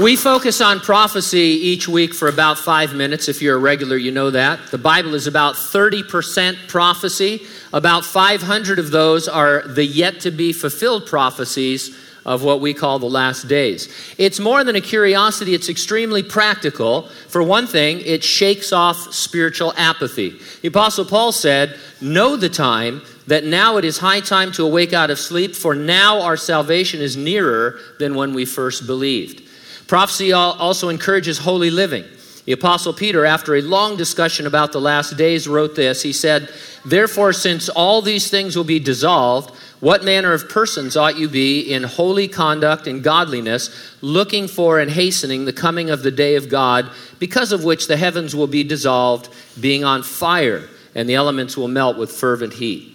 We focus on prophecy each week for about five minutes. If you're a regular, you know that. The Bible is about 30% prophecy. About 500 of those are the yet to be fulfilled prophecies of what we call the last days. It's more than a curiosity, it's extremely practical. For one thing, it shakes off spiritual apathy. The Apostle Paul said, Know the time that now it is high time to awake out of sleep, for now our salvation is nearer than when we first believed. Prophecy also encourages holy living. The Apostle Peter, after a long discussion about the last days, wrote this. He said, Therefore, since all these things will be dissolved, what manner of persons ought you be in holy conduct and godliness, looking for and hastening the coming of the day of God, because of which the heavens will be dissolved, being on fire, and the elements will melt with fervent heat?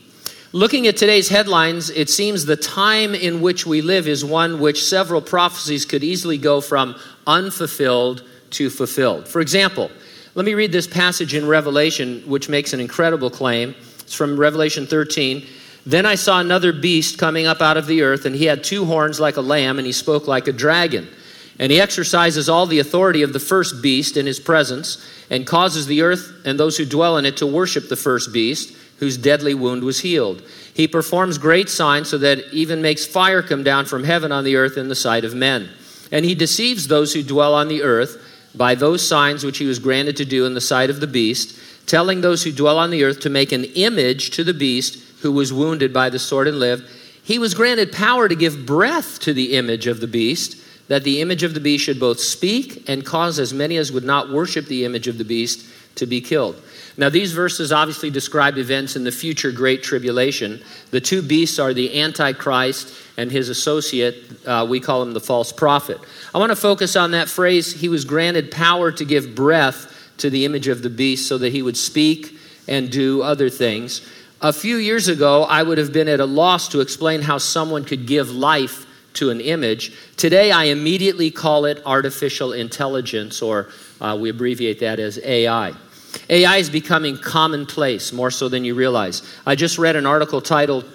Looking at today's headlines, it seems the time in which we live is one which several prophecies could easily go from unfulfilled to fulfilled. For example, let me read this passage in Revelation, which makes an incredible claim. It's from Revelation 13. Then I saw another beast coming up out of the earth, and he had two horns like a lamb, and he spoke like a dragon. And he exercises all the authority of the first beast in his presence, and causes the earth and those who dwell in it to worship the first beast whose deadly wound was healed. He performs great signs so that even makes fire come down from heaven on the earth in the sight of men. And he deceives those who dwell on the earth by those signs which he was granted to do in the sight of the beast, telling those who dwell on the earth to make an image to the beast who was wounded by the sword and lived. He was granted power to give breath to the image of the beast, that the image of the beast should both speak and cause as many as would not worship the image of the beast to be killed. Now, these verses obviously describe events in the future Great Tribulation. The two beasts are the Antichrist and his associate. Uh, we call him the false prophet. I want to focus on that phrase he was granted power to give breath to the image of the beast so that he would speak and do other things. A few years ago, I would have been at a loss to explain how someone could give life to an image. Today, I immediately call it artificial intelligence, or uh, we abbreviate that as AI. AI is becoming commonplace more so than you realize. I just read an article titled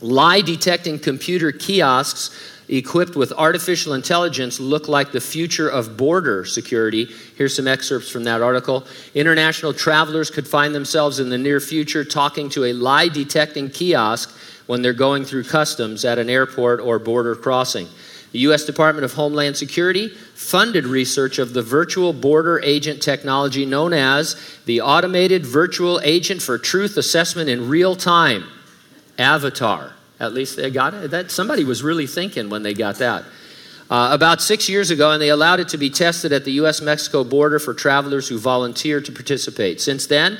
Lie Detecting Computer Kiosks Equipped with Artificial Intelligence Look Like the Future of Border Security. Here's some excerpts from that article. International travelers could find themselves in the near future talking to a lie detecting kiosk when they're going through customs at an airport or border crossing. The U.S. Department of Homeland Security funded research of the virtual border agent technology known as the Automated Virtual Agent for Truth Assessment in Real Time, AVATAR. At least they got it. That, somebody was really thinking when they got that. Uh, about six years ago, and they allowed it to be tested at the U.S. Mexico border for travelers who volunteered to participate. Since then,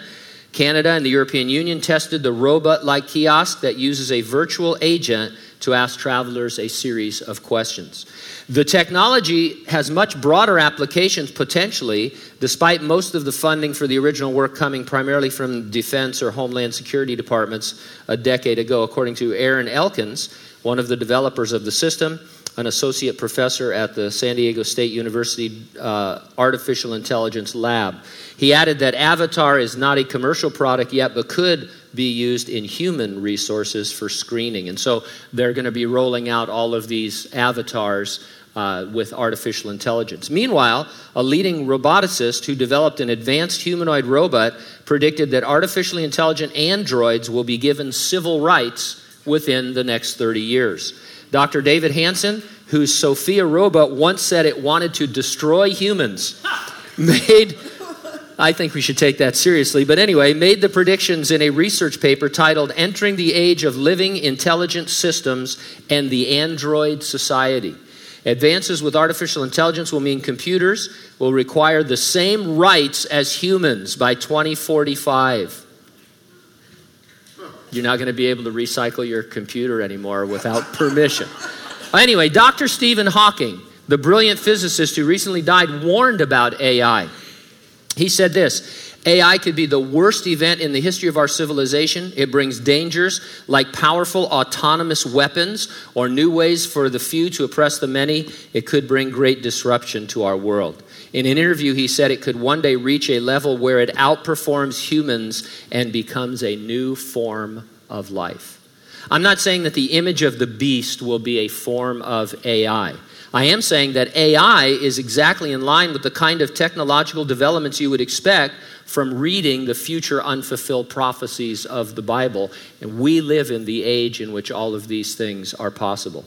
Canada and the European Union tested the robot like kiosk that uses a virtual agent to ask travelers a series of questions. The technology has much broader applications potentially, despite most of the funding for the original work coming primarily from defense or homeland security departments a decade ago, according to Aaron Elkins, one of the developers of the system an associate professor at the San Diego State University uh, Artificial Intelligence Lab. He added that Avatar is not a commercial product yet, but could be used in human resources for screening. And so they're going to be rolling out all of these avatars uh, with artificial intelligence. Meanwhile, a leading roboticist who developed an advanced humanoid robot predicted that artificially intelligent androids will be given civil rights within the next 30 years. Dr. David Hanson, whose Sophia robot once said it wanted to destroy humans, made I think we should take that seriously. But anyway, made the predictions in a research paper titled Entering the Age of Living Intelligent Systems and the Android Society. Advances with artificial intelligence will mean computers will require the same rights as humans by 2045. You're not going to be able to recycle your computer anymore without permission. anyway, Dr. Stephen Hawking, the brilliant physicist who recently died, warned about AI. He said this AI could be the worst event in the history of our civilization. It brings dangers like powerful autonomous weapons or new ways for the few to oppress the many. It could bring great disruption to our world. In an interview, he said it could one day reach a level where it outperforms humans and becomes a new form of life. I'm not saying that the image of the beast will be a form of AI. I am saying that AI is exactly in line with the kind of technological developments you would expect from reading the future unfulfilled prophecies of the Bible. And we live in the age in which all of these things are possible.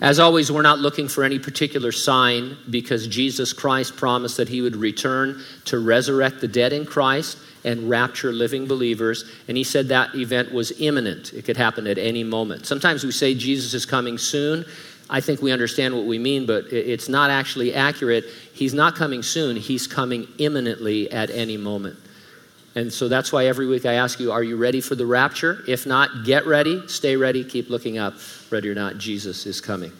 As always, we're not looking for any particular sign because Jesus Christ promised that he would return to resurrect the dead in Christ and rapture living believers. And he said that event was imminent, it could happen at any moment. Sometimes we say Jesus is coming soon. I think we understand what we mean, but it's not actually accurate. He's not coming soon, he's coming imminently at any moment. And so that's why every week I ask you, are you ready for the rapture? If not, get ready, stay ready, keep looking up. Ready or not, Jesus is coming.